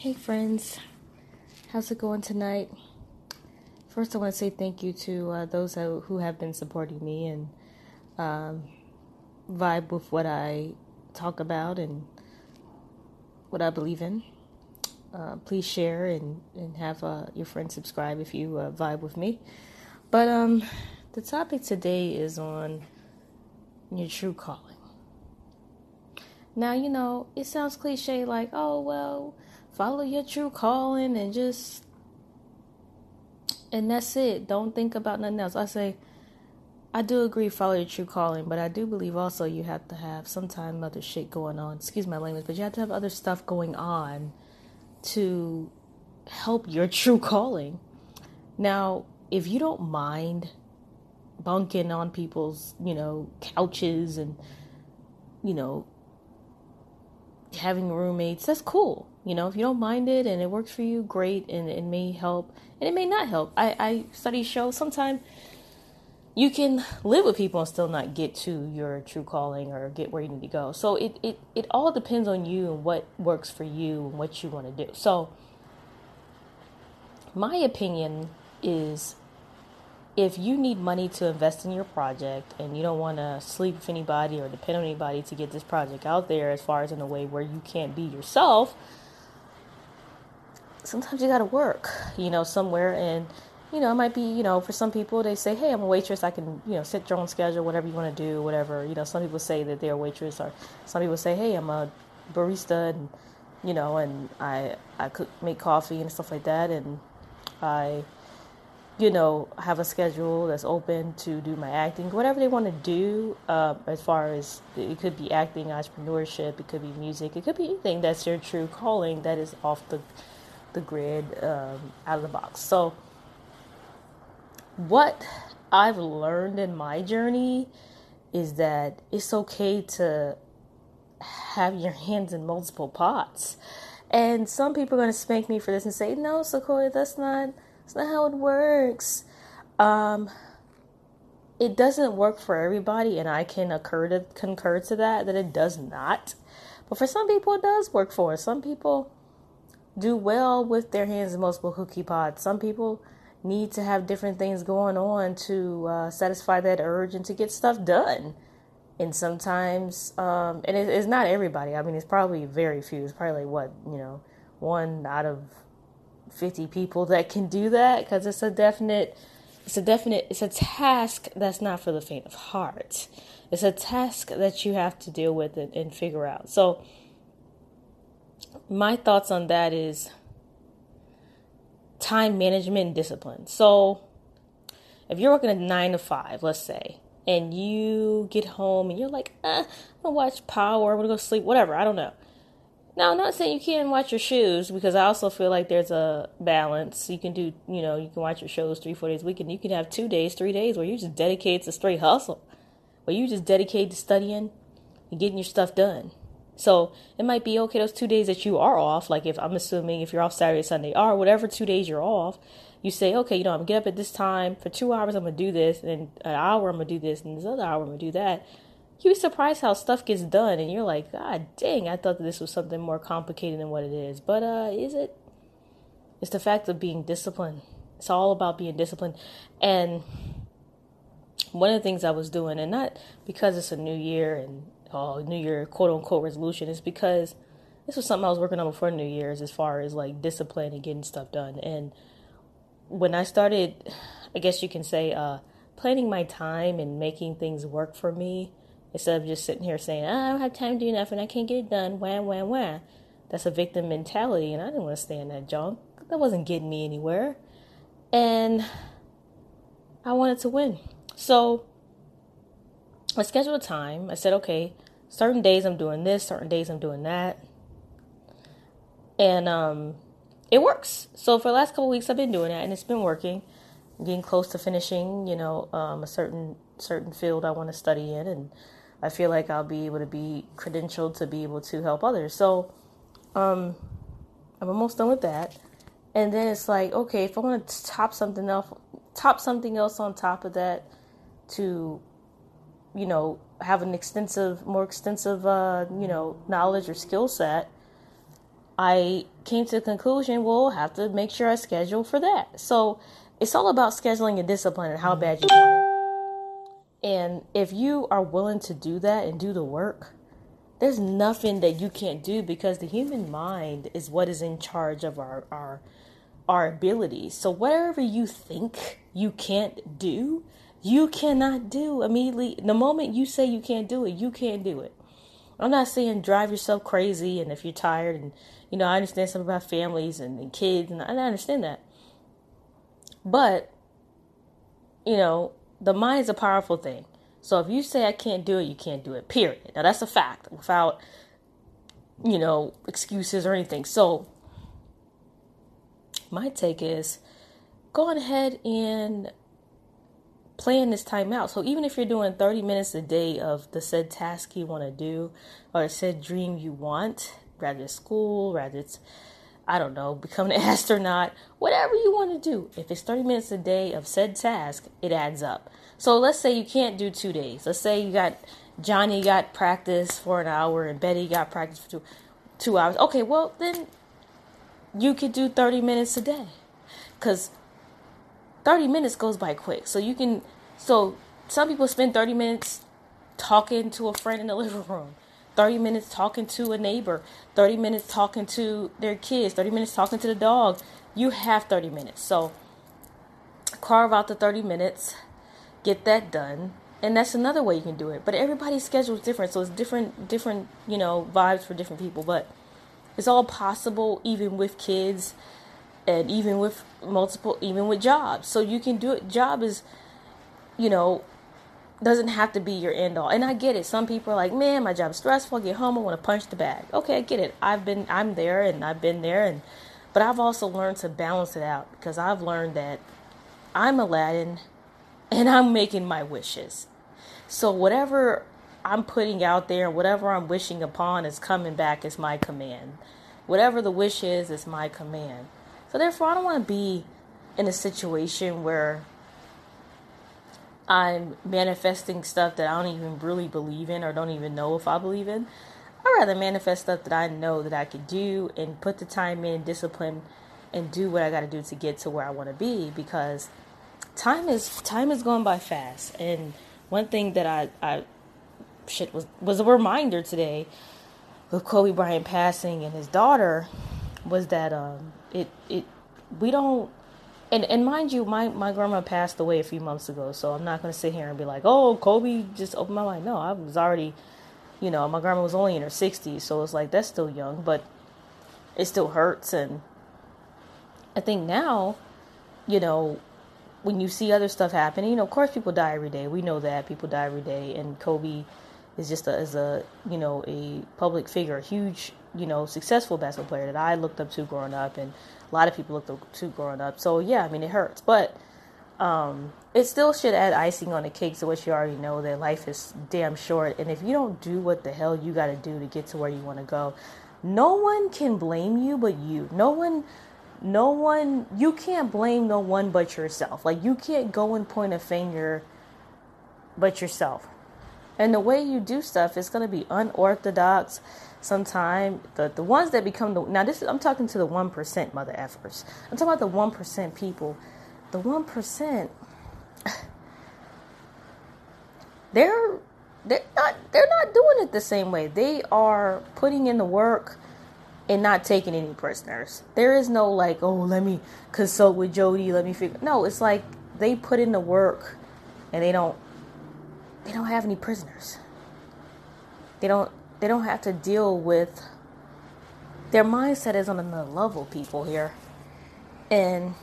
Hey, friends. How's it going tonight? First, I want to say thank you to uh, those who have been supporting me and um, vibe with what I talk about and what I believe in. Uh, please share and, and have uh, your friends subscribe if you uh, vibe with me. But um, the topic today is on your true calling. Now, you know, it sounds cliche like, oh, well, follow your true calling and just and that's it. Don't think about nothing else. I say I do agree follow your true calling, but I do believe also you have to have some time other shit going on. Excuse my language, but you have to have other stuff going on to help your true calling. Now, if you don't mind bunking on people's, you know, couches and you know, having roommates, that's cool. You know, if you don't mind it and it works for you, great, and it may help, and it may not help. I, I study show sometimes you can live with people and still not get to your true calling or get where you need to go. So it, it, it all depends on you and what works for you and what you want to do. So my opinion is if you need money to invest in your project and you don't want to sleep with anybody or depend on anybody to get this project out there as far as in a way where you can't be yourself sometimes you got to work, you know, somewhere. And, you know, it might be, you know, for some people, they say, hey, I'm a waitress. I can, you know, set your own schedule, whatever you want to do, whatever. You know, some people say that they're a waitress, or some people say, hey, I'm a barista, and, you know, and I, I cook, make coffee and stuff like that. And I, you know, have a schedule that's open to do my acting, whatever they want to do. Uh, as far as it could be acting, entrepreneurship, it could be music, it could be anything that's your true calling that is off the the grid um, out of the box. So, what I've learned in my journey is that it's okay to have your hands in multiple pots. And some people are going to spank me for this and say, "No, Sequoia, that's not that's not how it works." Um, it doesn't work for everybody, and I can occur to concur to that that it does not. But for some people, it does work for. Some people do well with their hands in multiple cookie pots. Some people need to have different things going on to uh, satisfy that urge and to get stuff done. And sometimes, um, and it, it's not everybody. I mean, it's probably very few. It's probably like what you know, one out of fifty people that can do that because it's a definite, it's a definite, it's a task that's not for the faint of heart. It's a task that you have to deal with and, and figure out. So my thoughts on that is time management and discipline. So, if you're working a nine to five, let's say, and you get home and you're like, eh, I'm gonna watch Power, I'm gonna go sleep, whatever, I don't know. Now, I'm not saying you can't watch your shoes because I also feel like there's a balance. You can do, you know, you can watch your shows three, four days a week, and you can have two days, three days where you just dedicate to straight hustle, where you just dedicate to studying and getting your stuff done. So it might be okay those two days that you are off, like if I'm assuming if you're off Saturday, Sunday, or whatever two days you're off, you say, okay, you know, I'm gonna get up at this time for two hours, I'm gonna do this, and an hour I'm gonna do this, and this other hour I'm gonna do that. You'd be surprised how stuff gets done, and you're like, God dang, I thought this was something more complicated than what it is. But uh, is it? It's the fact of being disciplined. It's all about being disciplined, and one of the things I was doing, and not because it's a new year and uh, New Year quote unquote resolution is because this was something I was working on before New Year's as far as like discipline and getting stuff done. And when I started, I guess you can say, uh, planning my time and making things work for me instead of just sitting here saying, oh, I don't have time to do nothing, I can't get it done, wham, wham, wham. That's a victim mentality, and I didn't want to stay in that junk. That wasn't getting me anywhere. And I wanted to win. So I scheduled a time. I said, okay, certain days I'm doing this, certain days I'm doing that. And um, it works. So for the last couple weeks, I've been doing that, and it's been working. I'm getting close to finishing, you know, um, a certain certain field I want to study in, and I feel like I'll be able to be credentialed to be able to help others. So um, I'm almost done with that. And then it's like, okay, if I want to top something else, top something else on top of that to you know, have an extensive, more extensive, uh, you know, knowledge or skill set, I came to the conclusion, we'll have to make sure I schedule for that. So it's all about scheduling and discipline and how bad you want it. And if you are willing to do that and do the work, there's nothing that you can't do because the human mind is what is in charge of our our our abilities. So whatever you think you can't do, you cannot do immediately. The moment you say you can't do it, you can't do it. I'm not saying drive yourself crazy and if you're tired and you know, I understand something about families and, and kids and I understand that. But you know, the mind is a powerful thing. So if you say I can't do it, you can't do it. Period. Now that's a fact without you know, excuses or anything. So my take is go ahead and plan this time out. So even if you're doing 30 minutes a day of the said task you want to do or said dream you want, rather it's school, rather it's I don't know, become an astronaut, whatever you want to do. If it's 30 minutes a day of said task, it adds up. So let's say you can't do two days. Let's say you got Johnny got practice for an hour and Betty got practice for two two hours. Okay, well then you could do 30 minutes a day. Cause 30 minutes goes by quick. So you can so some people spend 30 minutes talking to a friend in the living room. 30 minutes talking to a neighbor, 30 minutes talking to their kids, 30 minutes talking to the dog. You have 30 minutes. So carve out the 30 minutes, get that done. And that's another way you can do it. But everybody's schedule is different, so it's different different, you know, vibes for different people, but it's all possible even with kids and even with multiple even with jobs. So you can do it. Job is you know, doesn't have to be your end all. And I get it. Some people are like, man, my job's stressful. I get home, I want to punch the bag. Okay, I get it. I've been, I'm there, and I've been there, and but I've also learned to balance it out because I've learned that I'm Aladdin, and I'm making my wishes. So whatever I'm putting out there, whatever I'm wishing upon, is coming back as my command. Whatever the wish is, is my command. So therefore, I don't want to be in a situation where I'm manifesting stuff that I don't even really believe in or don't even know if I believe in. I'd rather manifest stuff that I know that I could do and put the time in, discipline, and do what I got to do to get to where I want to be because time is time is going by fast. And one thing that I I shit was was a reminder today with Kobe Bryant passing and his daughter was that um it it we don't and and mind you, my my grandma passed away a few months ago, so I'm not gonna sit here and be like, oh, Kobe just opened my mind. No, I was already, you know, my grandma was only in her 60s, so it's like that's still young, but it still hurts. And I think now, you know, when you see other stuff happening, you know, of course people die every day. We know that people die every day, and Kobe is just a, a you know a public figure, a huge you know successful basketball player that I looked up to growing up, and a lot of people looked up to growing up. So yeah, I mean it hurts, but um, it still should add icing on the cake to what you already know that life is damn short, and if you don't do what the hell you got to do to get to where you want to go, no one can blame you but you. No one. No one, you can't blame no one but yourself. Like, you can't go and point a finger but yourself. And the way you do stuff is going to be unorthodox sometime the the ones that become the now this is, I'm talking to the one percent mother effers. I'm talking about the one percent people. The one percent they're they're not they're not doing it the same way. They are putting in the work and not taking any prisoners. There is no like, oh, let me consult with Jody, let me figure. No, it's like they put in the work and they don't they don't have any prisoners. They don't they don't have to deal with their mindset is on another level people here and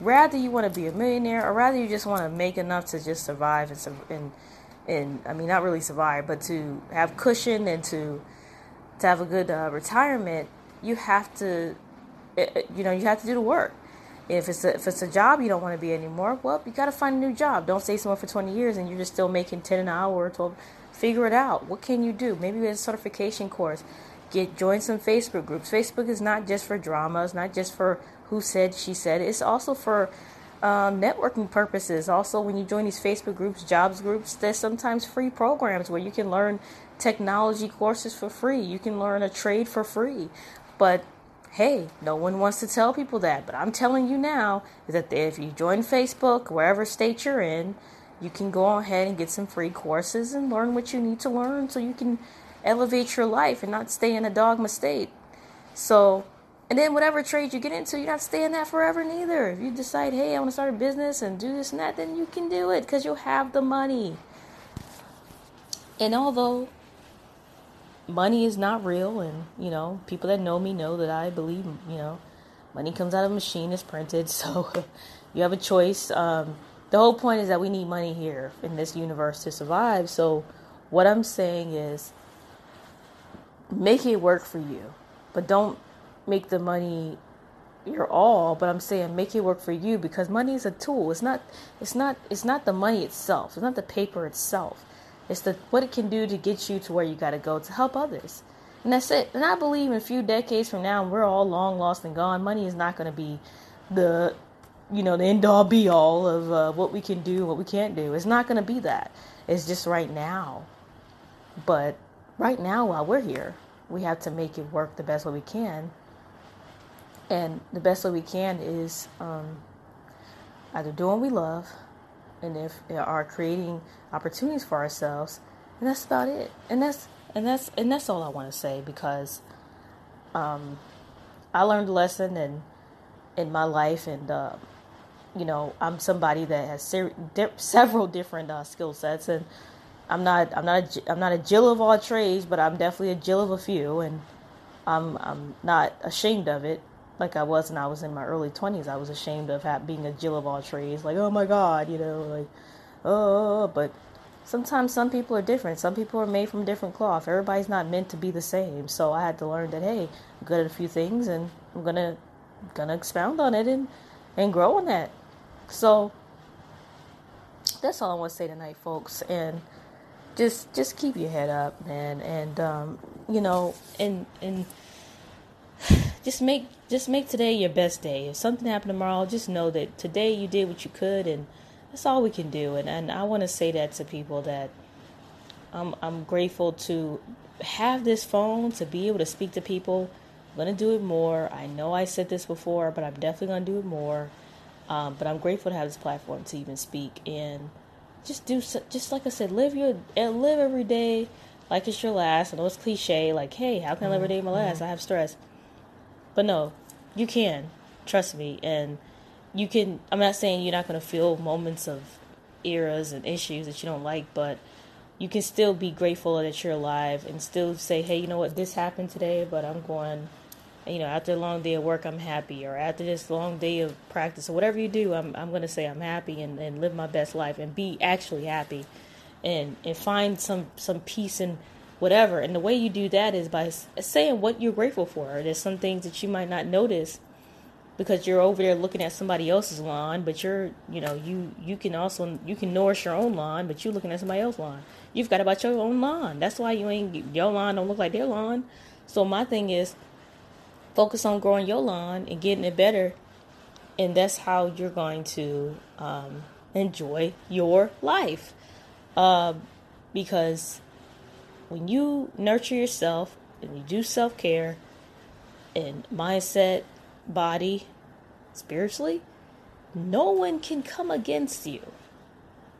rather you want to be a millionaire or rather you just want to make enough to just survive and and and I mean not really survive but to have cushion and to to have a good uh, retirement you have to eh, eh, you know you have to do the work if it's a, if it's a job you don't want to be anymore well you got to find a new job don't stay somewhere for 20 years and you're just still making 10 an hour or 12 Figure it out. What can you do? Maybe a certification course. Get join some Facebook groups. Facebook is not just for drama. It's not just for who said she said. It's also for um, networking purposes. Also, when you join these Facebook groups, jobs groups, there's sometimes free programs where you can learn technology courses for free. You can learn a trade for free. But hey, no one wants to tell people that. But I'm telling you now is that if you join Facebook, wherever state you're in, you can go ahead and get some free courses and learn what you need to learn so you can elevate your life and not stay in a dogma state. So, and then whatever trade you get into, you're not staying that forever neither. If you decide, hey, I want to start a business and do this and that, then you can do it because you'll have the money. And although money is not real, and you know, people that know me know that I believe, you know, money comes out of a machine, it's printed, so you have a choice. Um, the whole point is that we need money here in this universe to survive. So, what I'm saying is, make it work for you, but don't make the money your all. But I'm saying make it work for you because money is a tool. It's not. It's not. It's not the money itself. It's not the paper itself. It's the what it can do to get you to where you got to go to help others. And that's it. And I believe in a few decades from now, we're all long lost and gone. Money is not going to be the, you know, the end all be all of uh, what we can do, what we can't do. It's not going to be that. It's just right now. But right now, while we're here, we have to make it work the best way we can. And the best way we can is um, either doing what we love and if are creating opportunities for ourselves and that's about it. And that's and that's and that's all i want to say because um, i learned a lesson in in my life and uh, you know i'm somebody that has ser- di- several different uh, skill sets and i'm not i'm not a, i'm not a jill of all trades but i'm definitely a jill of a few and i'm i'm not ashamed of it like I was when I was in my early 20s. I was ashamed of being a Jill of all trades. Like, oh my God, you know, like, oh, but sometimes some people are different. Some people are made from different cloth. Everybody's not meant to be the same. So I had to learn that, hey, I'm good at a few things and I'm going to gonna expound on it and, and grow on that. So that's all I want to say tonight, folks. And just just keep your head up, man. And um, you know, and and just make just make today your best day. If something happened tomorrow, just know that today you did what you could, and that's all we can do. And and I want to say that to people that I'm I'm grateful to have this phone to be able to speak to people. I'm gonna do it more. I know I said this before, but I'm definitely gonna do it more. Um, but I'm grateful to have this platform to even speak and just do just like I said, live your live every day like it's your last. I know it's cliche, like hey, how can I live every day my last? I have stress. But no, you can. Trust me. And you can, I'm not saying you're not going to feel moments of eras and issues that you don't like, but you can still be grateful that you're alive and still say, hey, you know what, this happened today, but I'm going, you know, after a long day of work, I'm happy. Or after this long day of practice, or whatever you do, I'm, I'm going to say I'm happy and, and live my best life and be actually happy and, and find some, some peace and whatever. And the way you do that is by saying what you're grateful for. There's some things that you might not notice because you're over there looking at somebody else's lawn, but you're, you know, you you can also you can nourish your own lawn, but you're looking at somebody else's lawn. You've got about your own lawn. That's why you ain't your lawn don't look like their lawn. So my thing is focus on growing your lawn and getting it better, and that's how you're going to um, enjoy your life. Uh, because when you nurture yourself and you do self care and mindset, body, spiritually, no one can come against you.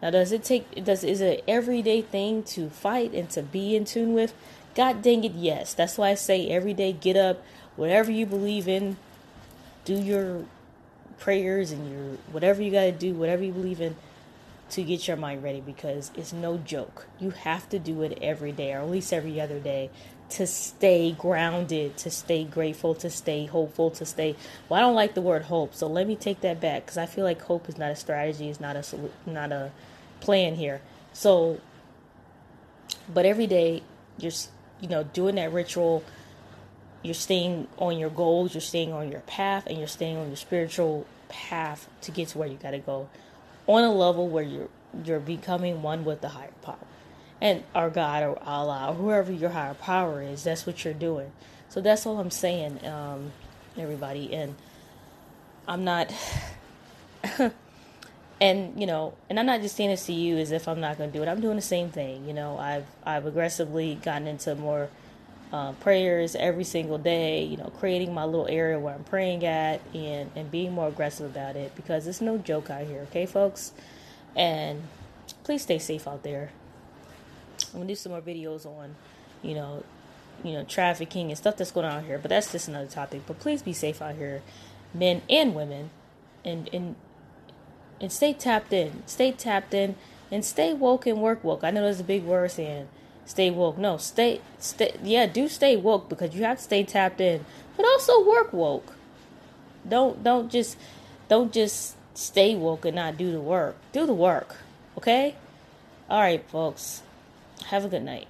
Now, does it take? Does is it an everyday thing to fight and to be in tune with? God dang it, yes. That's why I say every day, get up, whatever you believe in, do your prayers and your whatever you got to do, whatever you believe in to get your mind ready because it's no joke. You have to do it every day or at least every other day to stay grounded, to stay grateful, to stay hopeful, to stay. Well, I don't like the word hope, so let me take that back because I feel like hope is not a strategy, it's not a not a plan here. So, but every day you're you know doing that ritual. You're staying on your goals, you're staying on your path, and you're staying on your spiritual path to get to where you got to go on a level where you're you're becoming one with the higher power and our God or Allah or whoever your higher power is. That's what you're doing. So that's all I'm saying, um, everybody. And I'm not, and you know, and I'm not just saying this to you as if I'm not going to do it. I'm doing the same thing. You know, I've I've aggressively gotten into more uh, prayers every single day, you know, creating my little area where I'm praying at and, and being more aggressive about it because it's no joke out here, okay, folks? And please stay safe out there. I'm gonna do some more videos on, you know, you know, trafficking and stuff that's going on here, but that's just another topic. But please be safe out here, men and women, and and and stay tapped in, stay tapped in, and stay woke and work woke. I know there's a big word saying stay woke. No, stay stay yeah, do stay woke because you have to stay tapped in, but also work woke. Don't don't just don't just stay woke and not do the work. Do the work. Okay? All right, folks. Have a good night.